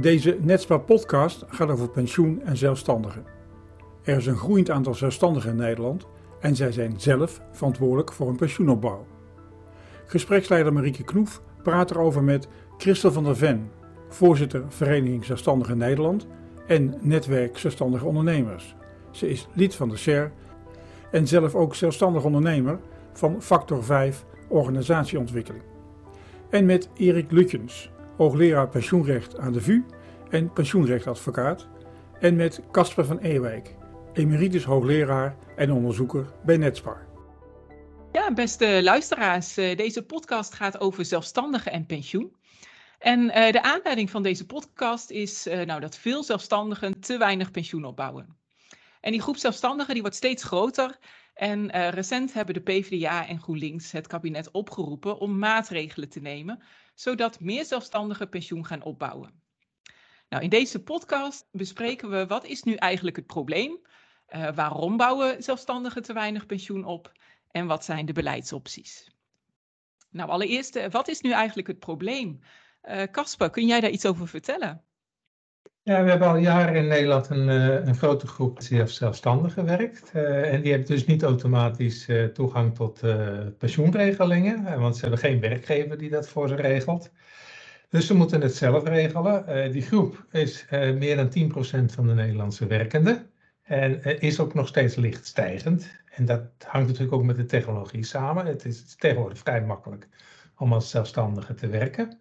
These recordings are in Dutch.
Deze Netspar podcast gaat over pensioen en zelfstandigen. Er is een groeiend aantal zelfstandigen in Nederland en zij zijn zelf verantwoordelijk voor hun pensioenopbouw. Gespreksleider Marieke Knoef praat erover met Christel van der Ven, voorzitter Vereniging Zelfstandigen Nederland en Netwerk Zelfstandige Ondernemers. Ze is lid van de SER en zelf ook zelfstandig ondernemer van Factor 5 Organisatieontwikkeling. En met Erik Lutjens, hoogleraar pensioenrecht aan de VU en pensioenrechtadvocaat. En met Casper van Ewijk, emeritus hoogleraar en onderzoeker bij Netspar. Ja, beste luisteraars, eh, deze podcast gaat over zelfstandigen en pensioen. En uh, de aanleiding van deze podcast is uh, nou, dat veel zelfstandigen te weinig pensioen opbouwen. En die groep zelfstandigen die wordt steeds groter. En recent hebben de PvdA en GroenLinks het kabinet opgeroepen om maatregelen te nemen, zodat meer zelfstandigen pensioen gaan opbouwen. Nou, in deze podcast bespreken we wat is nu eigenlijk het probleem, uh, waarom bouwen zelfstandigen te weinig pensioen op en wat zijn de beleidsopties. Nou, allereerst, wat is nu eigenlijk het probleem? Casper, uh, kun jij daar iets over vertellen? Ja, we hebben al jaren in Nederland een, een grote groep die zelfstandig gewerkt. Uh, en die hebben dus niet automatisch uh, toegang tot uh, pensioenregelingen, want ze hebben geen werkgever die dat voor ze regelt. Dus ze moeten het zelf regelen. die groep is meer dan 10% van de Nederlandse werkenden en is ook nog steeds licht stijgend. En dat hangt natuurlijk ook met de technologie samen. Het is, het is tegenwoordig vrij makkelijk om als zelfstandige te werken.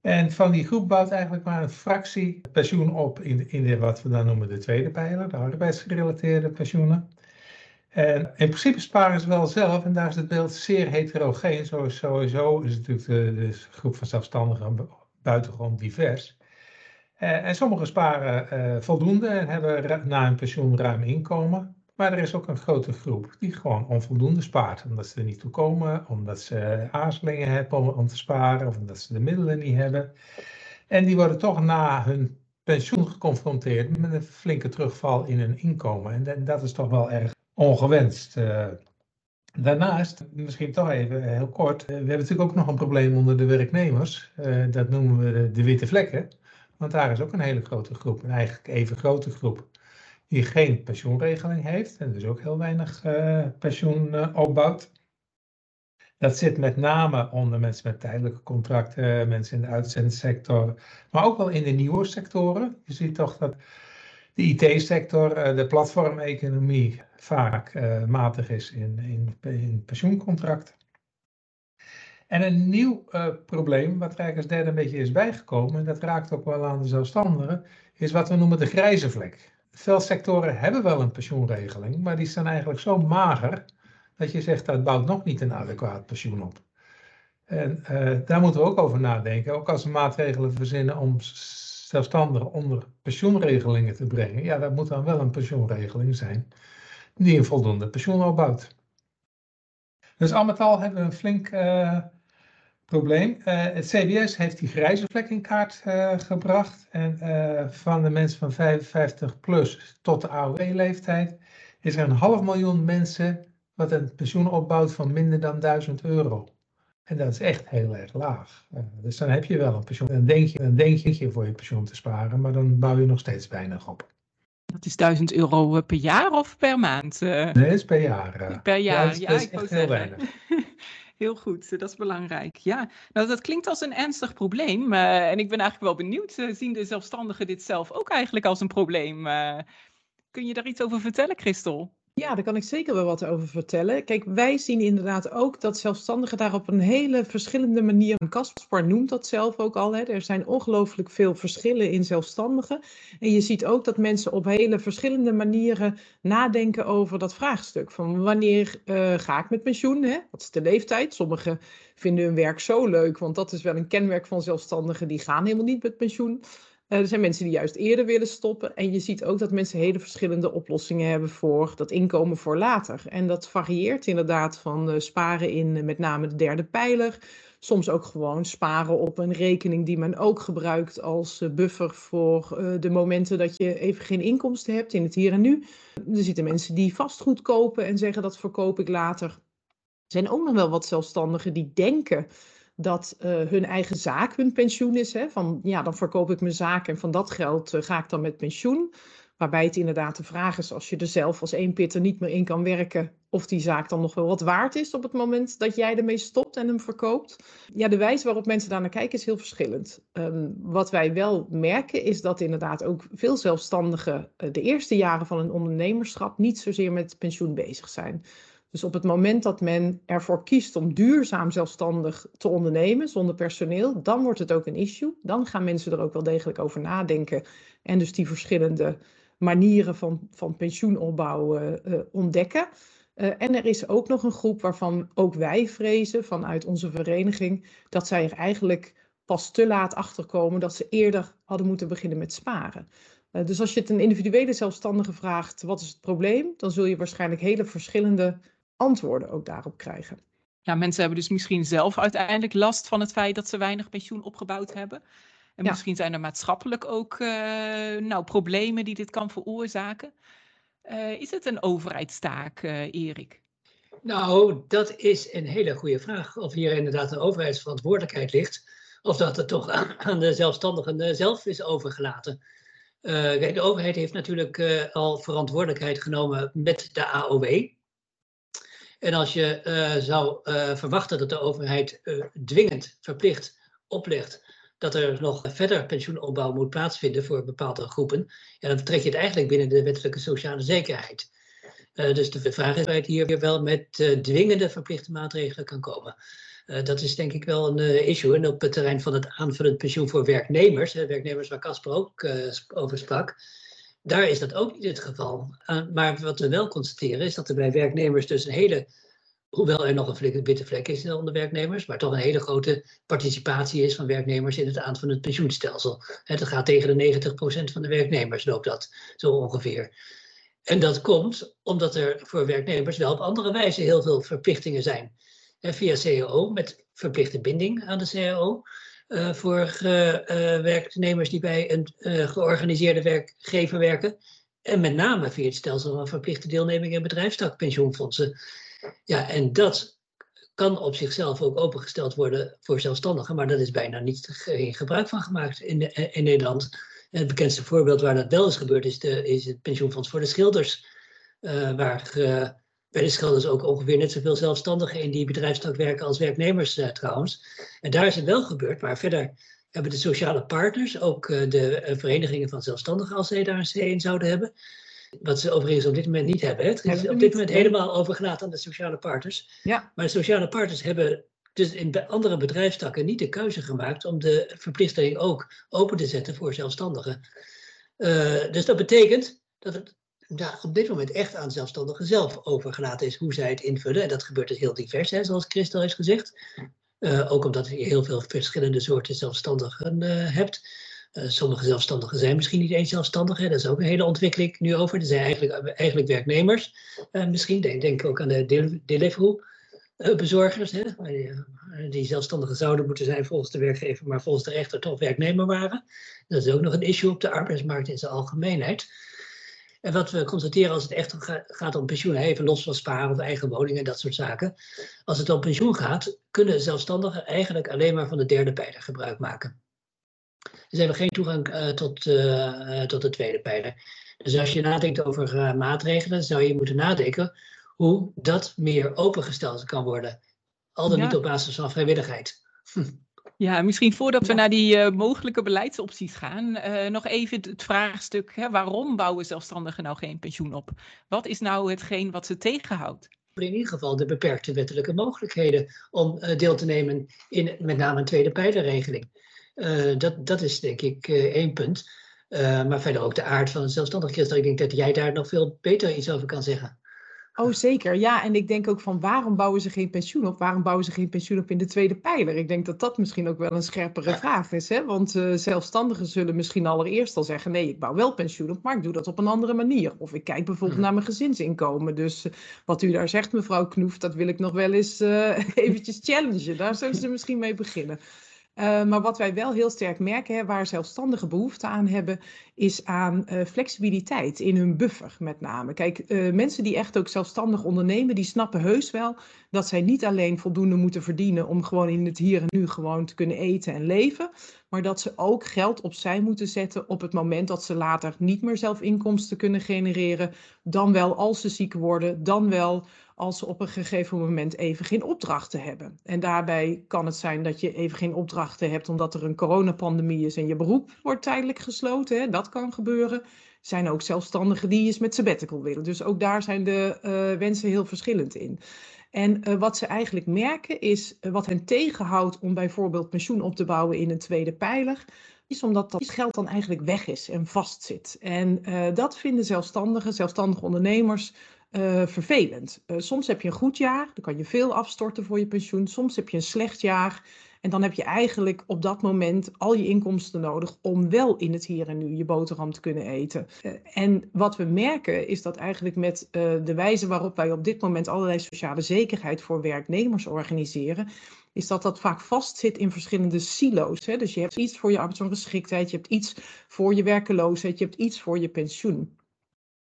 En van die groep bouwt eigenlijk maar een fractie pensioen op in, in wat we dan noemen de tweede pijler, de arbeidsgerelateerde pensioenen. En in principe sparen ze wel zelf en daar is het beeld zeer heterogeen. Sowieso is natuurlijk de, groep van zelfstandigen buitengewoon divers. En, en sommigen sparen uh, voldoende en hebben na hun pensioen ruim inkomen. Maar er is ook een grote groep die gewoon onvoldoende spaart. Omdat ze er niet toe komen, omdat ze aarzelingen hebben om, te sparen, of omdat ze de middelen niet hebben. En die worden toch na hun pensioen geconfronteerd met een flinke terugval in hun inkomen. En, dat is toch wel erg ongewenst. Uh, daarnaast, misschien toch even heel kort, uh, we hebben natuurlijk ook nog een probleem onder de werknemers. Uh, dat noemen we de, de witte vlekken. Want daar is ook een hele grote groep, een eigenlijk even grote groep die geen pensioenregeling heeft en dus ook heel weinig uh, pensioen uh, opbouwt. Dat zit met name onder mensen met tijdelijke contracten, mensen in de uitzendsector, maar ook wel in de nieuwe sectoren. Je ziet toch dat de IT-sector, uh, de platformeconomie vaak matig is in, in, pensioencontracten. En een nieuw probleem, wat er als derde een beetje is bijgekomen, en dat raakt ook wel aan de zelfstandigen, is wat we noemen de grijze vlek veel sectoren hebben wel een pensioenregeling, maar die zijn eigenlijk zo mager dat je zegt dat bouwt nog niet een adequaat pensioen op. En uh, daar moeten we ook over nadenken. Ook als we maatregelen verzinnen om zelfstandigen onder pensioenregelingen te brengen, ja, dat moet dan wel een pensioenregeling zijn die een voldoende pensioen opbouwt. Dus al met al hebben we een flink uh, probleem. Uh, het CBS heeft die grijze vlek in kaart uh, gebracht. En uh, van de mensen van 55 plus tot de AOW-leeftijd is er een half miljoen mensen wat een pensioen opbouwt van minder dan 1000 euro. En dat is echt heel erg laag. dus dan heb je wel een pensioen. Dan denk, je, dan denk je voor je pensioen te sparen, maar dan bouw je nog steeds weinig op. Dat is 1000 euro per jaar of per maand? Nee, dat is per jaar. Per jaar, ja, dat is, ja dat is ik echt heel zeggen. weinig. Heel goed, dat is belangrijk. Ja, nou dat klinkt als een ernstig probleem. Uh, en ik ben eigenlijk wel benieuwd, uh, zien de zelfstandigen dit zelf ook eigenlijk als een probleem? Kun je daar iets over vertellen, Christel? Ja, daar kan ik zeker wel wat over vertellen. Kijk, wij zien inderdaad ook dat zelfstandigen daar op een hele verschillende manier. Caspar noemt dat zelf ook al. Hè. Er zijn ongelooflijk veel verschillen in zelfstandigen. En je ziet ook dat mensen op hele verschillende manieren nadenken over dat vraagstuk. Van wanneer uh, ga ik met pensioen? Hè? Wat is de leeftijd? Sommigen vinden hun werk zo leuk, want dat is wel een kenmerk van zelfstandigen. Die gaan helemaal niet met pensioen. Uh, er zijn mensen die juist eerder willen stoppen. En je ziet ook dat mensen hele verschillende oplossingen hebben voor dat inkomen voor later. En dat varieert inderdaad van uh, sparen in uh, met name de derde pijler. Soms ook gewoon sparen op een rekening die men ook gebruikt als buffer voor de momenten dat je even geen inkomsten hebt in het hier en nu. Er zitten mensen die vastgoed kopen en zeggen dat verkoop ik later. Er zijn ook nog wel wat zelfstandigen die denken dat hun eigen zaak hun pensioen is. Hè? Van ja, dan verkoop ik mijn zaak en van dat geld ga ik dan met pensioen. Waarbij het inderdaad de vraag is, als je er zelf als één pitter niet meer in kan werken, of die zaak dan nog wel wat waard is op het moment dat jij ermee stopt en hem verkoopt. Ja, de wijze waarop mensen daar naar kijken is heel verschillend. Um, wat wij wel merken is dat inderdaad ook veel zelfstandigen uh, de eerste jaren van hun ondernemerschap niet zozeer met pensioen bezig zijn. Dus op het moment dat men ervoor kiest om duurzaam zelfstandig te ondernemen zonder personeel, dan wordt het ook een issue. Dan gaan mensen er ook wel degelijk over nadenken en dus die verschillende manieren van, van pensioenopbouw uh, ontdekken. Uh, en er is ook nog een groep waarvan ook wij vrezen vanuit onze vereniging dat zij er eigenlijk pas te laat achter komen dat ze eerder hadden moeten beginnen met sparen. Dus als je het een individuele zelfstandige vraagt, wat is het probleem, dan zul je waarschijnlijk hele verschillende antwoorden ook daarop krijgen. Ja, mensen hebben dus misschien zelf uiteindelijk last van het feit dat ze weinig pensioen opgebouwd hebben. En ja. misschien zijn er maatschappelijk ook uh, nou, problemen die dit kan veroorzaken. Uh, is het een overheidstaak, uh, Erik? Nou, dat is een hele goede vraag. Of hier inderdaad een overheidsverantwoordelijkheid ligt. Of dat het toch aan, aan de zelfstandigen zelf is overgelaten. de overheid heeft natuurlijk al verantwoordelijkheid genomen met de AOW. En als je zou verwachten dat de overheid dwingend verplicht oplegt dat er nog verder pensioenopbouw moet plaatsvinden voor bepaalde groepen, ja, dan trek je het eigenlijk binnen de wettelijke sociale zekerheid. Dus de vraag is of het hier weer wel met dwingende verplichte maatregelen kan komen. Dat is denk ik wel een issue. En op het terrein van het aanvullend pensioen voor werknemers, werknemers waar Casper ook over sprak, daar is dat ook niet het geval. maar wat we wel constateren is dat er bij werknemers dus een hele hoewel er nog een witte vlek is onder werknemers, maar toch een hele grote participatie is van werknemers in het aan van het pensioenstelsel. Het gaat tegen de 90% van de werknemers loopt dat zo ongeveer. En dat komt omdat er voor werknemers wel op andere wijze heel veel verplichtingen zijn. via CAO met verplichte binding aan de CAO. Uh, voor uh, uh, werknemers die bij een georganiseerde werkgever werken. En met name via het stelsel van verplichte deelneming in bedrijfstakpensioenfondsen. Ja, en dat kan op zichzelf ook opengesteld worden voor zelfstandigen, maar dat is bijna niet geen gebruik van gemaakt in, de, in Nederland. Het bekendste voorbeeld waar dat wel is gebeurd is, de, is het pensioenfonds voor de schilders, uh, waar bij de schilders ook ongeveer net zoveel zelfstandigen in die bedrijfstak werken als werknemers uh, trouwens. En daar is het wel gebeurd, maar verder hebben de sociale partners, ook de verenigingen van zelfstandigen, als zij daar een C in zouden hebben, wat ze overigens op dit moment niet hebben. Het is op dit moment helemaal overgelaten aan de sociale partners. Ja. Maar de sociale partners hebben dus in andere bedrijfstakken niet de keuze gemaakt om de verplichting ook open te zetten voor zelfstandigen. Dus dat betekent dat het ja, op dit moment echt aan zelfstandigen zelf overgelaten is hoe zij het invullen. En dat gebeurt dus heel divers, hè, zoals Christel heeft gezegd. Uh, ook omdat je heel veel verschillende soorten zelfstandigen uh, hebt. Uh, sommige zelfstandigen zijn misschien niet eens zelfstandig. Hè? Dat is ook een hele ontwikkeling nu over. Er zijn eigenlijk, eigenlijk werknemers. Misschien denk, denk ook aan de Deliveroo-bezorgers. Uh, die, die zelfstandigen zouden moeten zijn volgens de werkgever, maar volgens de rechter toch werknemer waren. Dat is ook nog een issue op de arbeidsmarkt in zijn algemeenheid. En wat we constateren als het echt gaat om pensioen, even los van sparen of eigen woningen en dat soort zaken. Als het om pensioen gaat, kunnen zelfstandigen eigenlijk alleen maar van de derde pijler gebruik maken. Dus hebben geen toegang uh, tot, uh, tot de tweede pijler. Dus als je nadenkt over uh, maatregelen, zou je moeten nadenken hoe dat meer opengesteld kan worden. Al dan ja. niet op basis van vrijwilligheid. Ja, misschien voordat we naar die uh, mogelijke beleidsopties gaan, uh, nog even het vraagstuk: hè, waarom bouwen zelfstandigen nou geen pensioen op? Wat is nou hetgeen wat ze tegenhoudt? In ieder geval de beperkte wettelijke mogelijkheden om uh, deel te nemen in met name een tweede pijlerregeling. Dat, dat is denk ik één punt. Maar verder ook de aard van een zelfstandig christen. Ik denk dat jij daar nog veel beter iets over kan zeggen. Oh, zeker. Ja, en ik denk ook van waarom bouwen ze geen pensioen op? Waarom bouwen ze geen pensioen op in de tweede pijler? Ik denk dat dat misschien ook wel een scherpere vraag is. Hè? Want uh, zelfstandigen zullen misschien allereerst al zeggen: nee, ik bouw wel pensioen op, maar ik doe dat op een andere manier. Of ik kijk bijvoorbeeld hmm. naar mijn gezinsinkomen. Dus uh, wat u daar zegt, mevrouw Knoef, dat wil ik nog wel eens uh, eventjes challengen. Daar zullen ze misschien mee beginnen. Uh, maar wat wij wel heel sterk merken, hè, waar zelfstandigen behoefte aan hebben, is aan uh, flexibiliteit in hun buffer met name. Kijk, uh, mensen die echt ook zelfstandig ondernemen, die snappen heus wel dat zij niet alleen voldoende moeten verdienen om gewoon in het hier en nu gewoon te kunnen eten en leven, maar dat ze ook geld opzij moeten zetten op het moment dat ze later niet meer zelf inkomsten kunnen genereren, dan wel als ze ziek worden, dan wel als ze op een gegeven moment even geen opdrachten hebben. En daarbij kan het zijn dat je even geen opdrachten hebt omdat er een coronapandemie is en je beroep wordt tijdelijk gesloten. Hè? Dat kan gebeuren. Zijn ook zelfstandigen die eens met sabbatical willen. Dus ook daar zijn de uh, wensen heel verschillend in. En uh, wat ze eigenlijk merken is, uh, wat hen tegenhoudt om bijvoorbeeld pensioen op te bouwen in een tweede pijler, is omdat dat geld dan eigenlijk weg is en vastzit. En dat vinden zelfstandigen, zelfstandige ondernemers, uh, vervelend. Uh, soms heb je een goed jaar, dan kan je veel afstorten voor je pensioen. Soms heb je een slecht jaar en dan heb je eigenlijk op dat moment al je inkomsten nodig om wel in het hier en nu je boterham te kunnen eten. Uh, en wat we merken is dat eigenlijk met de wijze waarop wij op dit moment allerlei sociale zekerheid voor werknemers organiseren, is dat dat vaak vastzit in verschillende silo's. Dus je hebt iets voor je arbeidsongeschiktheid, je hebt iets voor je werkeloosheid, je hebt iets voor je pensioen.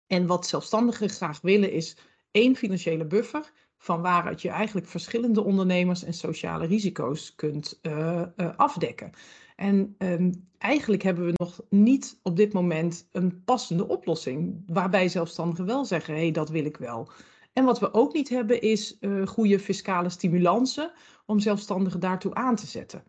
En wat zelfstandigen graag willen is één financiële buffer van waaruit je eigenlijk verschillende ondernemers en sociale risico's kunt uh, uh, afdekken. En um, eigenlijk hebben we nog niet op dit moment een passende oplossing, waarbij zelfstandigen wel zeggen, hé, hey, dat wil ik wel. En wat we ook niet hebben is uh, goede fiscale stimulansen om zelfstandigen daartoe aan te zetten.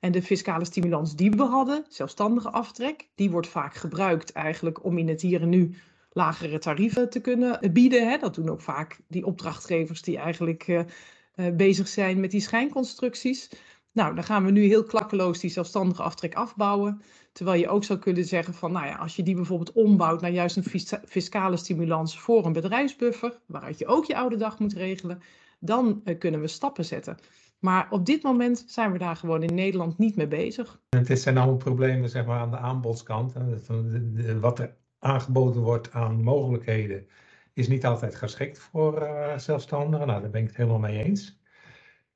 En de fiscale stimulans die we hadden, zelfstandige aftrek, die wordt vaak gebruikt eigenlijk om in het hier en nu lagere tarieven te kunnen bieden. Hè. Dat doen ook vaak die opdrachtgevers die eigenlijk uh, uh, bezig zijn met die schijnconstructies. Nou, dan gaan we nu heel klakkeloos die zelfstandige aftrek afbouwen. Terwijl je ook zou kunnen zeggen van, nou ja, als je die bijvoorbeeld ombouwt naar juist een fiscale stimulans voor een bedrijfsbuffer, waaruit je ook je oude dag moet regelen, dan uh, kunnen we stappen zetten. Maar op dit moment zijn we daar gewoon in Nederland niet mee bezig. Het zijn allemaal problemen zeg maar, aan de aanbodskant. Wat er aangeboden wordt aan mogelijkheden, is niet altijd geschikt voor uh, zelfstandigen. Nou, daar ben ik het helemaal mee eens.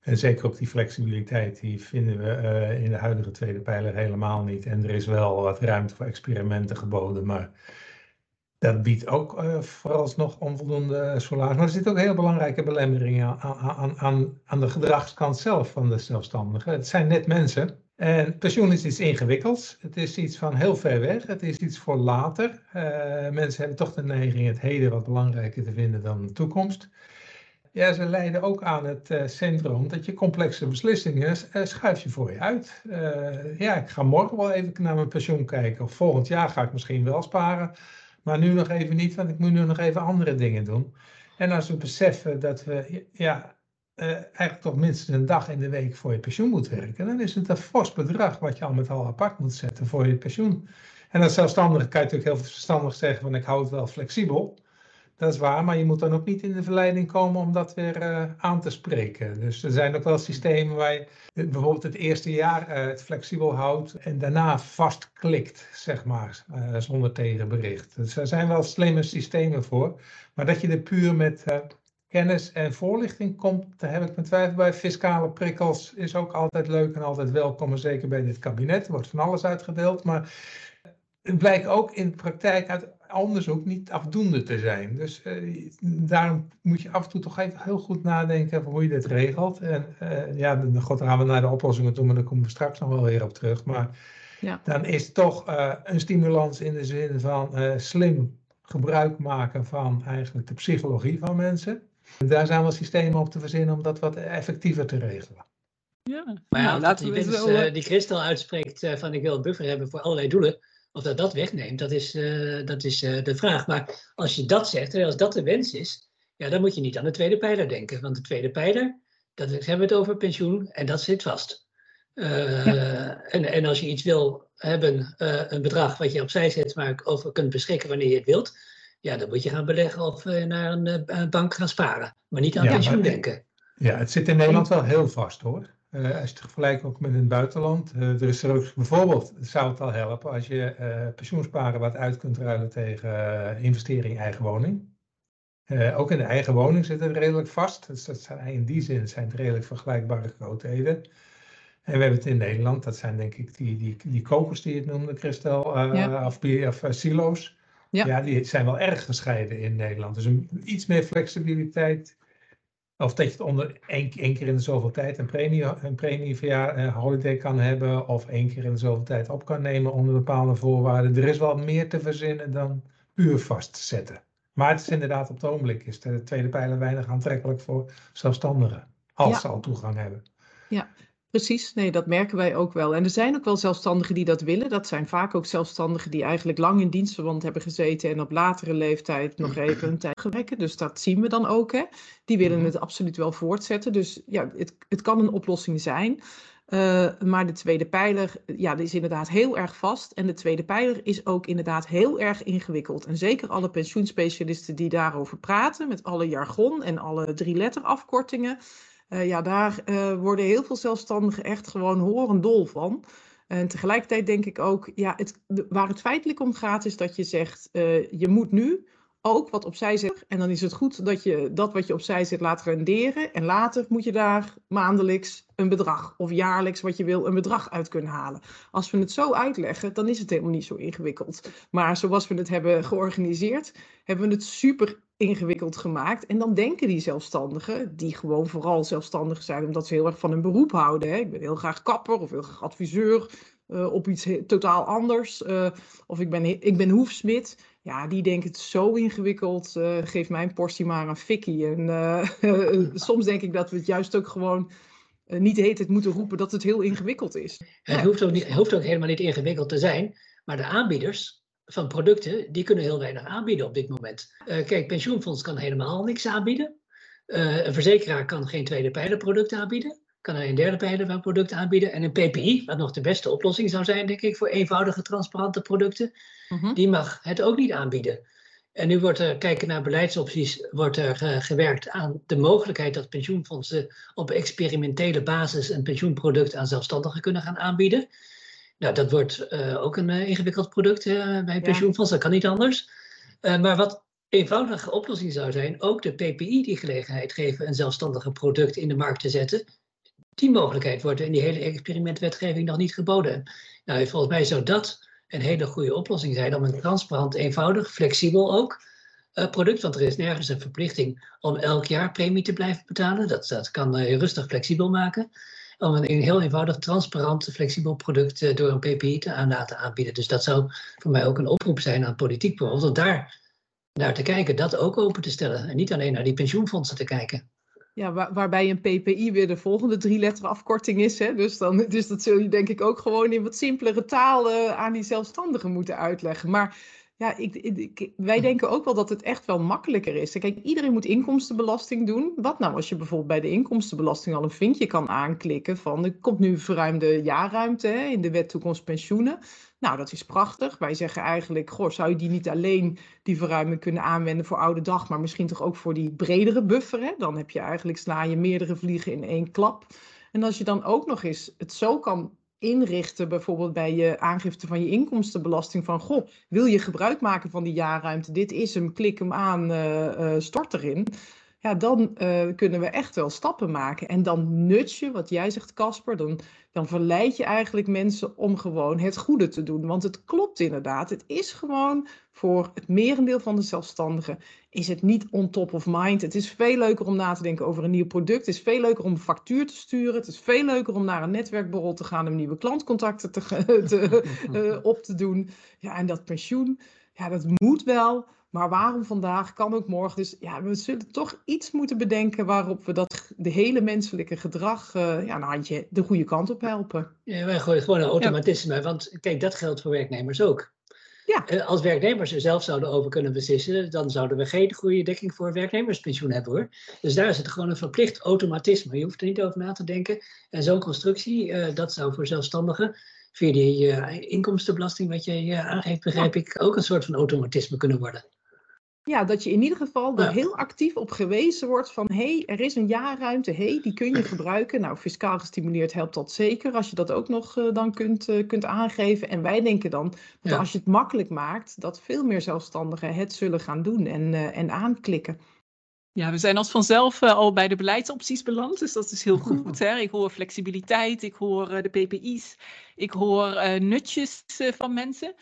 En zeker ook die flexibiliteit, die vinden we uh, in de huidige tweede pijler helemaal niet. En er is wel wat ruimte voor experimenten geboden, maar dat biedt ook uh, vooralsnog onvoldoende salaris. Maar er zitten ook heel belangrijke belemmeringen aan, aan, aan, aan de gedragskant zelf van de zelfstandigen. Het zijn net mensen en pensioen is iets ingewikkelds. Het is iets van heel ver weg. Het is iets voor later. Uh, mensen hebben toch de neiging het heden wat belangrijker te vinden dan de toekomst. Ja, ze leiden ook aan het uh, syndroom dat je complexe beslissingen uh, schuif je voor je uit. ja, ik ga morgen wel even naar mijn pensioen kijken. Of volgend jaar ga ik misschien wel sparen. Maar nu nog even niet, want ik moet nu nog even andere dingen doen. En als we beseffen dat we ja, uh, eigenlijk toch minstens een dag in de week voor je pensioen moet werken, dan is het een fors bedrag wat je al met al apart moet zetten voor je pensioen. En als zelfstandige kan je natuurlijk heel verstandig zeggen van ik hou het wel flexibel. Dat is waar, maar je moet dan ook niet in de verleiding komen om dat weer uh, aan te spreken. Dus er zijn ook wel systemen waar je bijvoorbeeld het eerste jaar uh, het flexibel houdt en daarna vastklikt, zeg maar, zonder tegenbericht. Dus er zijn wel slimme systemen voor, maar dat je er puur met kennis en voorlichting komt, daar heb ik mijn twijfel bij. Fiscale prikkels is ook altijd leuk en altijd welkom, en zeker bij dit kabinet. Er wordt van alles uitgedeeld, maar het blijkt ook in de praktijk uit onderzoek niet afdoende te zijn. Dus uh, daarom moet je af en toe toch even heel goed nadenken over hoe je dit regelt. En uh, ja, dan, God, gaan we naar de oplossingen toe, maar daar komen we straks nog wel weer op terug. Maar ja. dan is toch uh, een stimulans in de zin van slim gebruik maken van eigenlijk de psychologie van mensen. Daar zijn wel systemen op te verzinnen om dat wat effectiever te regelen. Ja, maar ja, laten die, we wens, uh, die Christel uitspreekt uh, van ik wil een buffer hebben voor allerlei doelen, of dat dat wegneemt, dat is, uh, dat is de vraag. Maar als je dat zegt, als dat de wens is, ja, dan moet je niet aan de tweede pijler denken. Want de tweede pijler, dat hebben we het over pensioen en dat zit vast. Ja. en, en als je iets wil hebben, een bedrag wat je opzij zet, maar over kunt beschikken wanneer je het wilt, ja, dan moet je gaan beleggen of uh, naar een, uh, bank gaan sparen. Maar niet aan ja, pensioen denken. Ja, het zit in Nederland wel heel vast hoor. Uh, als je het vergelijkt ook met het buitenland. er is er ook bijvoorbeeld, zou het al helpen als je pensioensparen wat uit kunt ruilen tegen investering in eigen woning. ook in de eigen woning zit het redelijk vast. Dus dat zijn, in die zin zijn het redelijk vergelijkbare grootheden. En we hebben het in Nederland, dat zijn denk ik die, die, die kokers die je het noemde, Christel, uh, Ja. of, of uh, silo's. Ja. Ja. die zijn wel erg gescheiden in Nederland. Dus een, iets meer flexibiliteit. Of dat je het onder één, één keer in de zoveel tijd een premie, een premie via uh, holiday kan hebben. Of één keer in de zoveel tijd op kan nemen onder bepaalde voorwaarden. Er is wel meer te verzinnen dan puur vastzetten. Maar het is inderdaad op het ogenblik is de tweede pijler weinig aantrekkelijk voor zelfstandigen. Als Ja. ze al toegang hebben. Precies, nee, dat merken wij ook wel. En er zijn ook wel zelfstandigen die dat willen. Dat zijn vaak ook zelfstandigen die eigenlijk lang in dienstverband hebben gezeten en op latere leeftijd nog even een tijd werken. Dus dat zien we dan ook. Hè. Die willen Mhm. het absoluut wel voortzetten. Dus ja, het, het kan een oplossing zijn. Uh, maar de tweede pijler, ja, die is inderdaad heel erg vast. En de tweede pijler is ook inderdaad heel erg ingewikkeld. En zeker alle pensioenspecialisten die daarover praten, met alle jargon en alle drie letter afkortingen. Uh, ja, daar uh, worden heel veel zelfstandigen echt gewoon horendol van. En tegelijkertijd denk ik ook, ja, het, waar het feitelijk om gaat, is dat je zegt, uh, je moet nu ook wat opzij zetten. En dan is het goed dat je dat wat je opzij zet laat renderen. En later moet je daar maandelijks een bedrag of jaarlijks wat je wil een bedrag uit kunnen halen. Als we het zo uitleggen, dan is het helemaal niet zo ingewikkeld. Maar zoals we het hebben georganiseerd, hebben we het super ingewikkeld gemaakt. En dan denken die zelfstandigen, die gewoon vooral zelfstandig zijn omdat ze heel erg van hun beroep houden. Hè? Ik ben heel graag kapper of heel graag adviseur uh, op iets totaal anders. Uh, of ik ben, ik ben hoefsmid. Ja, die denken het zo ingewikkeld. Uh, geef mijn portie maar een fikkie. En soms denk ik dat we het juist ook gewoon niet hele tijd moeten roepen dat het heel ingewikkeld is. Het hoeft ook, niet, hoeft ook helemaal niet ingewikkeld te zijn. Maar de aanbieders van producten, die kunnen heel weinig aanbieden op dit moment. Uh, kijk, pensioenfonds kan helemaal niks aanbieden. Uh, een verzekeraar kan geen tweede pijlerproduct aanbieden. Kan een derde pijler van producten aanbieden. En een PPI, wat nog de beste oplossing zou zijn, denk ik, voor eenvoudige, transparante producten, -huh. die mag het ook niet aanbieden. En nu wordt er, kijken naar beleidsopties, wordt er uh, gewerkt aan de mogelijkheid dat pensioenfondsen op experimentele basis een pensioenproduct aan zelfstandigen kunnen gaan aanbieden. Nou, dat wordt uh, ook een uh, ingewikkeld product uh, bij pensioenfonds, ja. dat kan niet anders. maar wat eenvoudige oplossing zou zijn, ook de PPI die gelegenheid geven een zelfstandige product in de markt te zetten. Die mogelijkheid wordt in die hele experimentwetgeving nog niet geboden. Nou, volgens mij zou dat een hele goede oplossing zijn om een transparant, eenvoudig, flexibel ook product, want er is nergens een verplichting om elk jaar premie te blijven betalen. Dat, dat kan je rustig flexibel maken om een, heel eenvoudig, transparant, flexibel product uh, door een PPI te aan laten aanbieden. Dus dat zou voor mij ook een oproep zijn aan politiek bijvoorbeeld, om daar naar te kijken, dat ook open te stellen. En niet alleen naar die pensioenfondsen te kijken. Ja, waar, waarbij een PPI weer de volgende drie letter afkorting is. Hè? Dus, dan, dus dat zul je denk ik ook gewoon in wat simpelere taal aan die zelfstandigen moeten uitleggen. Maar ja, ik, wij denken ook wel dat het echt wel makkelijker is. Kijk, iedereen moet inkomstenbelasting doen. Wat nou als je bijvoorbeeld bij de inkomstenbelasting al een vinkje kan aanklikken van er komt nu verruimde jaarruimte hè, in de wet toekomst pensioenen. Nou, dat is prachtig. Wij zeggen eigenlijk, goh, zou je die niet alleen die verruiming kunnen aanwenden voor oude dag, maar misschien toch ook voor die bredere buffer. Hè? Dan heb je eigenlijk, sla je meerdere vliegen in één klap. En als je dan ook nog eens het zo kan inrichten, bijvoorbeeld bij je aangifte van je inkomstenbelasting, van goh, wil je gebruik maken van die jaarruimte, dit is hem, klik hem aan, uh, stort erin. Ja, dan uh, kunnen we echt wel stappen maken. En dan nut je, wat jij zegt Casper, dan, dan verleid je eigenlijk mensen om gewoon het goede te doen. Want het klopt inderdaad, het is gewoon voor het merendeel van de zelfstandigen, is het niet on top of mind. Het is veel leuker om na te denken over een nieuw product. Het is veel leuker om een factuur te sturen. Het is veel leuker om naar een netwerkborrel te gaan om nieuwe klantcontacten te, te, uh, op te doen. Ja, en dat pensioen, ja, dat moet wel. Maar waarom vandaag kan ook morgen. Dus ja, we zullen toch iets moeten bedenken waarop we dat de hele menselijke gedrag uh, ja, een handje de goede kant op helpen. Ja, wij gooien gewoon een automatisme. Ja. Want kijk, dat geldt voor werknemers ook. Ja. Als werknemers er zelf zouden over kunnen beslissen, dan zouden we geen goede dekking voor werknemerspensioen hebben hoor. Dus daar is het gewoon een verplicht automatisme. Je hoeft er niet over na te denken. En zo'n constructie, uh, dat zou voor zelfstandigen via die uh, inkomstenbelasting wat je aangeeft, begrijp ja. ik, ook een soort van automatisme kunnen worden. Ja, dat je in ieder geval er heel actief op gewezen wordt van hé, hey, er is een jaarruimte, hé, hey, die kun je gebruiken. Nou, fiscaal gestimuleerd helpt dat zeker als je dat ook nog uh, dan kunt, uh, kunt aangeven. En wij denken dan dat Ja. als je het makkelijk maakt, dat veel meer zelfstandigen het zullen gaan doen en, uh, en aanklikken. Ja, we zijn als vanzelf uh, al bij de beleidsopties beland, dus dat is heel goed. Hè? Ik hoor flexibiliteit, ik hoor uh, de PPI's, ik hoor uh, nutjes van mensen.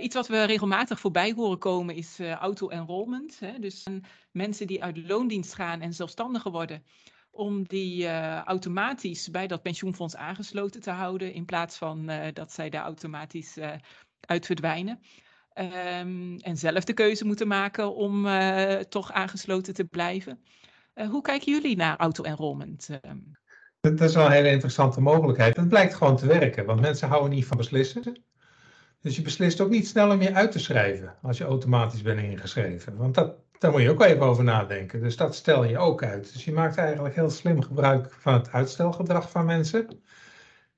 Iets wat we regelmatig voorbij horen komen is auto-enrollment. Dus mensen die uit loondienst gaan en zelfstandiger worden, om die automatisch bij dat pensioenfonds aangesloten te houden, in plaats van dat zij daar automatisch uit verdwijnen. Um, en zelf de keuze moeten maken om uh, toch aangesloten te blijven. Uh, hoe kijken jullie naar auto-enrollment? Ehm? Dat is wel een hele interessante mogelijkheid. Het blijkt gewoon te werken, want mensen houden niet van beslissen. Dus je beslist ook niet snel om je uit te schrijven als je automatisch bent ingeschreven. Want dat, daar moet je ook even over nadenken. Dus dat stel je ook uit. Dus je maakt eigenlijk heel slim gebruik van het uitstelgedrag van mensen.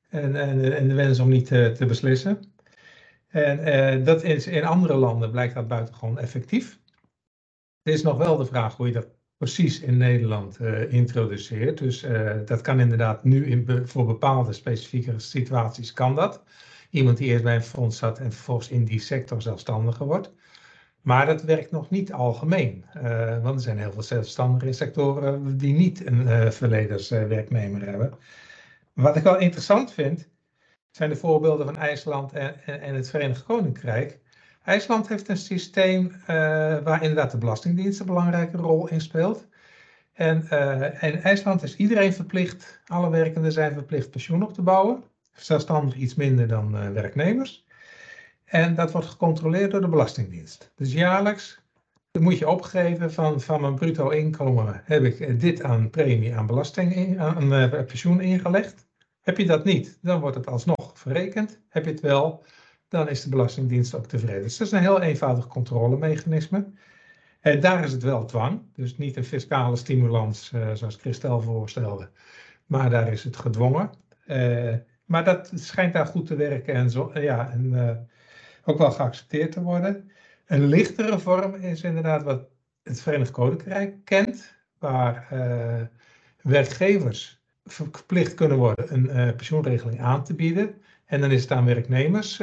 En, en, en de wens om niet te, te beslissen. En uh, dat is, in andere landen blijkt dat buitengewoon effectief. Er is nog wel de vraag hoe je dat precies in Nederland uh, introduceert. Dus uh, dat kan inderdaad nu in, voor bepaalde specifieke situaties kan dat. Iemand die eerst bij een fonds zat en vervolgens in die sector zelfstandiger wordt. Maar dat werkt nog niet algemeen. want er zijn heel veel zelfstandigen in sectoren die niet een verlederswerknemer hebben. Wat ik wel interessant vind, zijn de voorbeelden van IJsland en, en, het Verenigd Koninkrijk. IJsland heeft een systeem uh, waar inderdaad de Belastingdienst een belangrijke rol in speelt. En uh, in IJsland is iedereen verplicht, alle werkenden zijn verplicht pensioen op te bouwen. Zelfstandig iets minder dan uh, werknemers. En dat wordt gecontroleerd door de Belastingdienst. Dus jaarlijks moet je opgeven van, van mijn bruto inkomen heb ik dit aan premie aan belasting in, aan pensioen ingelegd. Heb je dat niet, dan wordt het alsnog verrekend. Heb je het wel, dan is de Belastingdienst ook tevreden. Dus dat is een heel eenvoudig controlemechanisme. En daar is het wel dwang, dus niet een fiscale stimulans zoals Christel voorstelde, maar daar is het gedwongen. Maar dat schijnt daar goed te werken en, zo, ja, en uh, ook wel geaccepteerd te worden. Een lichtere vorm is inderdaad wat het Verenigd Koninkrijk kent, waar werkgevers verplicht kunnen worden een pensioenregeling aan te bieden. En dan is het aan werknemers,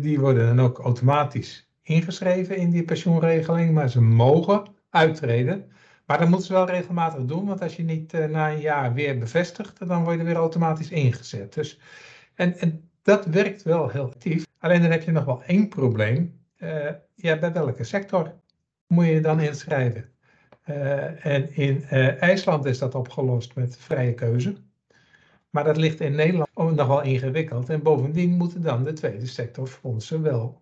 die worden dan ook automatisch ingeschreven in die pensioenregeling, maar ze mogen uittreden. Maar dat moeten ze wel regelmatig doen, want als je niet uh, na een jaar weer bevestigt, dan word je weer automatisch ingezet. Dus, en, en dat werkt wel heel actief. Alleen dan heb je nog wel één probleem. ja, bij welke sector moet je dan inschrijven? Uh, en in IJsland is dat opgelost met vrije keuze. Maar dat ligt in Nederland nog wel ingewikkeld. En bovendien moeten dan de tweede sectorfondsen wel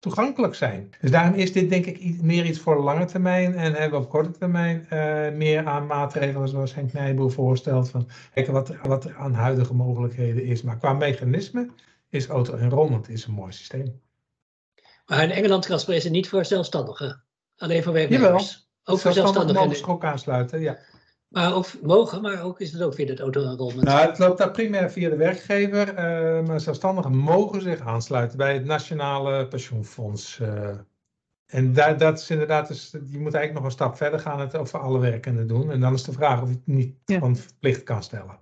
toegankelijk zijn. Dus daarom is dit denk ik meer iets voor lange termijn en hebben we op korte termijn uh, meer aan maatregelen zoals Henk Nijboer voorstelt. Van kijken wat er, wat er aan huidige mogelijkheden is. Maar qua mechanisme is auto-enrollment is een mooi systeem. Maar in Engeland kan het niet voor zelfstandigen, alleen voor werknemers. Jawel. Ook voor zelfstandigen. mogen ook aansluiten, ja. Maar ook mogen, maar ook is het ook via het auto-enrollment? Nou, het loopt daar primair via de werkgever, uh, maar zelfstandigen mogen zich aansluiten bij het Nationale Pensioenfonds. Uh, en daar, dat is inderdaad, dus, je moet eigenlijk nog een stap verder gaan het over alle werkenden doen. En dan is de vraag of je het niet ja. gewoon verplicht kan stellen.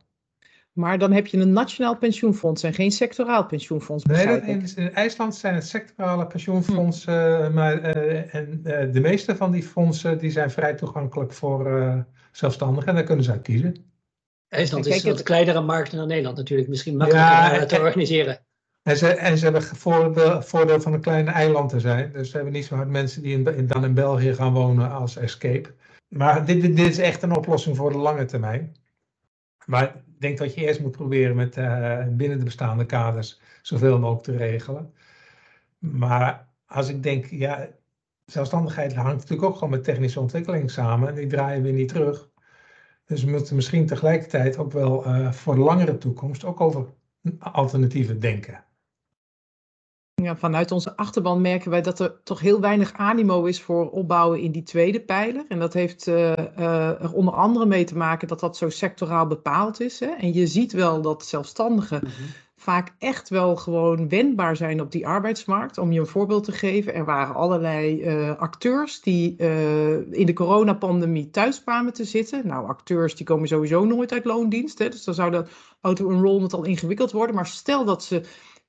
Maar dan heb je een nationaal pensioenfonds en geen sectoraal pensioenfonds. Nee, dat, in, in, IJsland zijn het sectorale pensioenfondsen, hm. maar uh, en, uh, de meeste van die fondsen die zijn vrij toegankelijk voor uh, zelfstandigen en daar kunnen ze uit kiezen. IJsland is een wat kleinere markt dan Nederland natuurlijk, misschien makkelijker ja, te organiseren. En ze, en ze hebben voordeel, voordeel van een kleine eiland te zijn, dus ze hebben niet zo hard mensen die in, in, dan in België gaan wonen als escape. Maar dit, dit, dit is echt een oplossing voor de lange termijn. Maar denk dat je eerst moet proberen met uh, binnen de bestaande kaders zoveel mogelijk te regelen. Maar als ik denk, ja, zelfstandigheid hangt natuurlijk ook gewoon met technische ontwikkeling samen. En die draaien weer niet terug. Dus we moeten misschien tegelijkertijd ook wel uh, voor de langere toekomst ook over alternatieven denken. Ja, vanuit onze achterban merken wij dat er toch heel weinig animo is voor opbouwen in die tweede pijler. En dat heeft uh, uh, er onder andere mee te maken dat dat zo sectoraal bepaald is. Hè? En je ziet wel dat zelfstandigen mm -hmm. vaak echt wel gewoon wendbaar zijn op die arbeidsmarkt. Om je een voorbeeld te geven, er waren allerlei uh, acteurs die in de coronapandemie thuis kwamen te zitten. Nou, acteurs die komen sowieso nooit uit loondienst. Hè? Dus dan zou dat auto-enrollment al ingewikkeld worden. Maar stel dat ze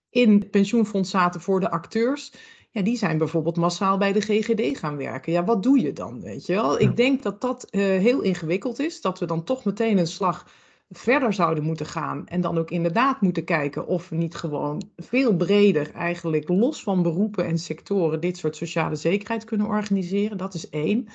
in pensioenfonds zaten voor de acteurs. ja, die zijn bijvoorbeeld massaal bij de GGD gaan werken. Ja, wat doe je dan, weet je wel? Ik denk dat dat uh, heel ingewikkeld is, dat we dan toch meteen een slag verder zouden moeten gaan en dan ook inderdaad moeten kijken of we niet gewoon veel breder, eigenlijk los van beroepen en sectoren, dit soort sociale zekerheid kunnen organiseren. Dat is één.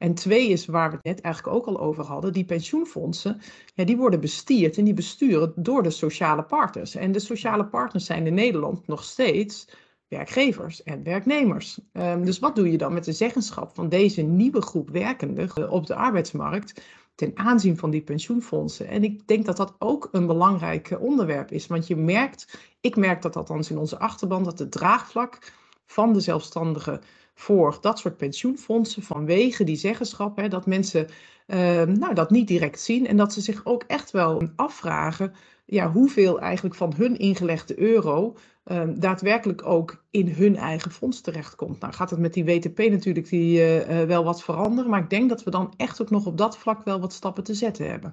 En twee is waar we het net eigenlijk ook al over hadden, die pensioenfondsen, ja, die worden bestierd en die besturen door de sociale partners. En de sociale partners zijn in Nederland nog steeds werkgevers en werknemers. Um, dus wat doe je dan met de zeggenschap van deze nieuwe groep werkenden op de arbeidsmarkt ten aanzien van die pensioenfondsen? En ik denk dat dat ook een belangrijk onderwerp is, want je merkt, ik merk dat althans in onze achterban, dat het draagvlak van de zelfstandigen voor dat soort pensioenfondsen vanwege die zeggenschap, hè, dat mensen uh, nou, dat niet direct zien en dat ze zich ook echt wel afvragen ja, hoeveel eigenlijk van hun ingelegde euro uh, daadwerkelijk ook in hun eigen fonds terechtkomt. Nou gaat het met die WTP natuurlijk die, uh, wel wat veranderen, maar ik denk dat we dan echt ook nog op dat vlak wel wat stappen te zetten hebben.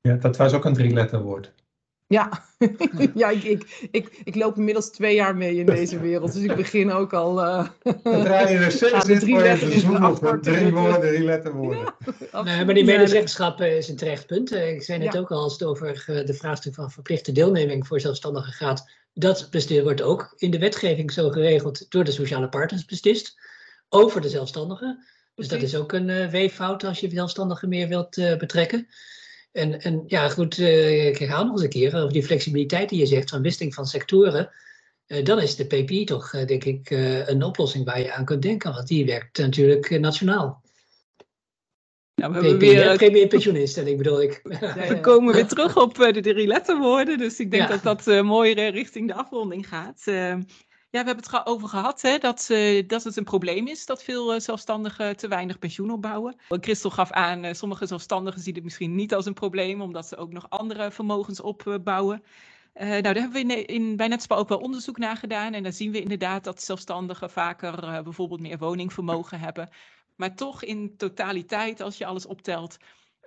Ja, dat was ook een drie-letterwoord. Ja, ja ik, ik, ik, ik, loop inmiddels twee jaar mee in deze wereld, dus ik begin ook al. Uh, het draaien er steeds in drie letters drie woorden, drie letterwoorden. Ja, nee, maar die medezeggenschap is een terecht punt. Ik zei net ja. ook al als het over de vraagstuk van verplichte deelneming voor zelfstandigen gaat. Dat bestuur wordt ook in de wetgeving zo geregeld door de sociale partners beslist over de zelfstandigen. Dus dat is ook een uh, weeffout als je zelfstandigen meer wilt uh, betrekken. En, en ja, goed, uh, ik herhaal nog eens een keer over die flexibiliteit die je zegt van wisseling van sectoren. Uh, dan is de PPI toch, uh, denk ik, een oplossing waar je aan kunt denken. Want die werkt natuurlijk nationaal. Nou, we hebben weer ik bedoel ik. We komen weer terug op de drie letterwoorden. Dus ik denk ja. dat dat mooier richting de afronding gaat. Ja, we hebben het over gehad hè, dat, uh, dat het een probleem is dat veel uh, zelfstandigen te weinig pensioen opbouwen. Christel gaf aan, uh, sommige zelfstandigen zien het misschien niet als een probleem, omdat ze ook nog andere vermogens opbouwen. nou, daar hebben we in, in, bij Netspa ook wel onderzoek naar gedaan. En dan zien we inderdaad dat zelfstandigen vaker bijvoorbeeld meer woningvermogen hebben. Maar toch in totaliteit, als je alles optelt,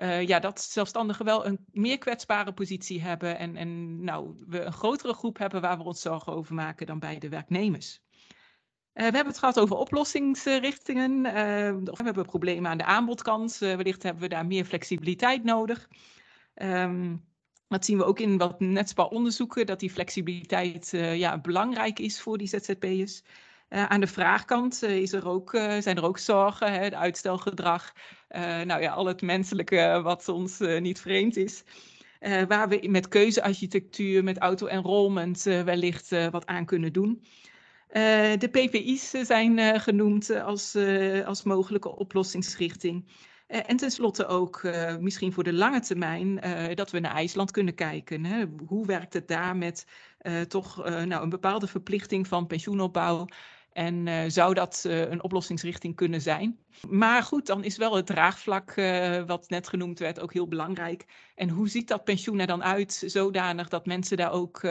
uh, ja, dat zelfstandigen wel een meer kwetsbare positie hebben en, en nou, we een grotere groep hebben waar we ons zorgen over maken dan bij de werknemers. Uh, we hebben het gehad over oplossingsrichtingen. Uh, we hebben problemen aan de aanbodkant. wellicht hebben we daar meer flexibiliteit nodig. Um, dat zien we ook in wat Netspa onderzoeken, dat die flexibiliteit ja, belangrijk is voor die ZZP'ers. Uh, aan de vraagkant uh, is er ook, uh, zijn er ook zorgen, hè, uitstelgedrag, nou ja, al het menselijke wat ons niet vreemd is. waar we met keuzearchitectuur, met auto-enrollment wellicht wat aan kunnen doen. de PPI's zijn genoemd als, als mogelijke oplossingsrichting. en tenslotte ook misschien voor de lange termijn dat we naar IJsland kunnen kijken. Hè? Hoe werkt het daar met toch nou, een bepaalde verplichting van pensioenopbouw en uh, zou dat uh, een oplossingsrichting kunnen zijn? Maar goed, dan is wel het draagvlak, uh, wat net genoemd werd, ook heel belangrijk. En hoe ziet dat pensioen er dan uit, zodanig dat mensen daar ook,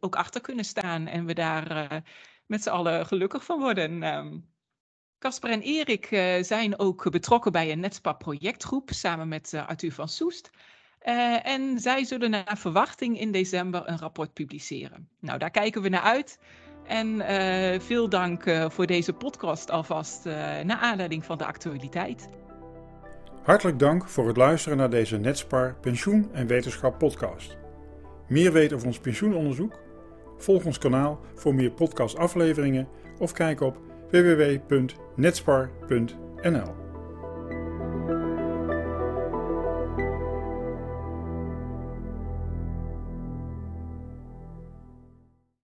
ook achter kunnen staan en we daar met z'n allen gelukkig van worden? Ehm, Casper en Erik zijn ook betrokken bij een Netspa-projectgroep samen met Arthur van Soest. en zij zullen naar verwachting in december een rapport publiceren. Nou, daar kijken we naar uit. En uh, veel dank uh, voor deze podcast alvast uh, naar aanleiding van de actualiteit. Hartelijk dank voor het luisteren naar deze Netspar Pensioen en Wetenschap podcast. Meer weten over ons pensioenonderzoek? Volg ons kanaal voor meer podcastafleveringen of kijk op www.netspar.nl.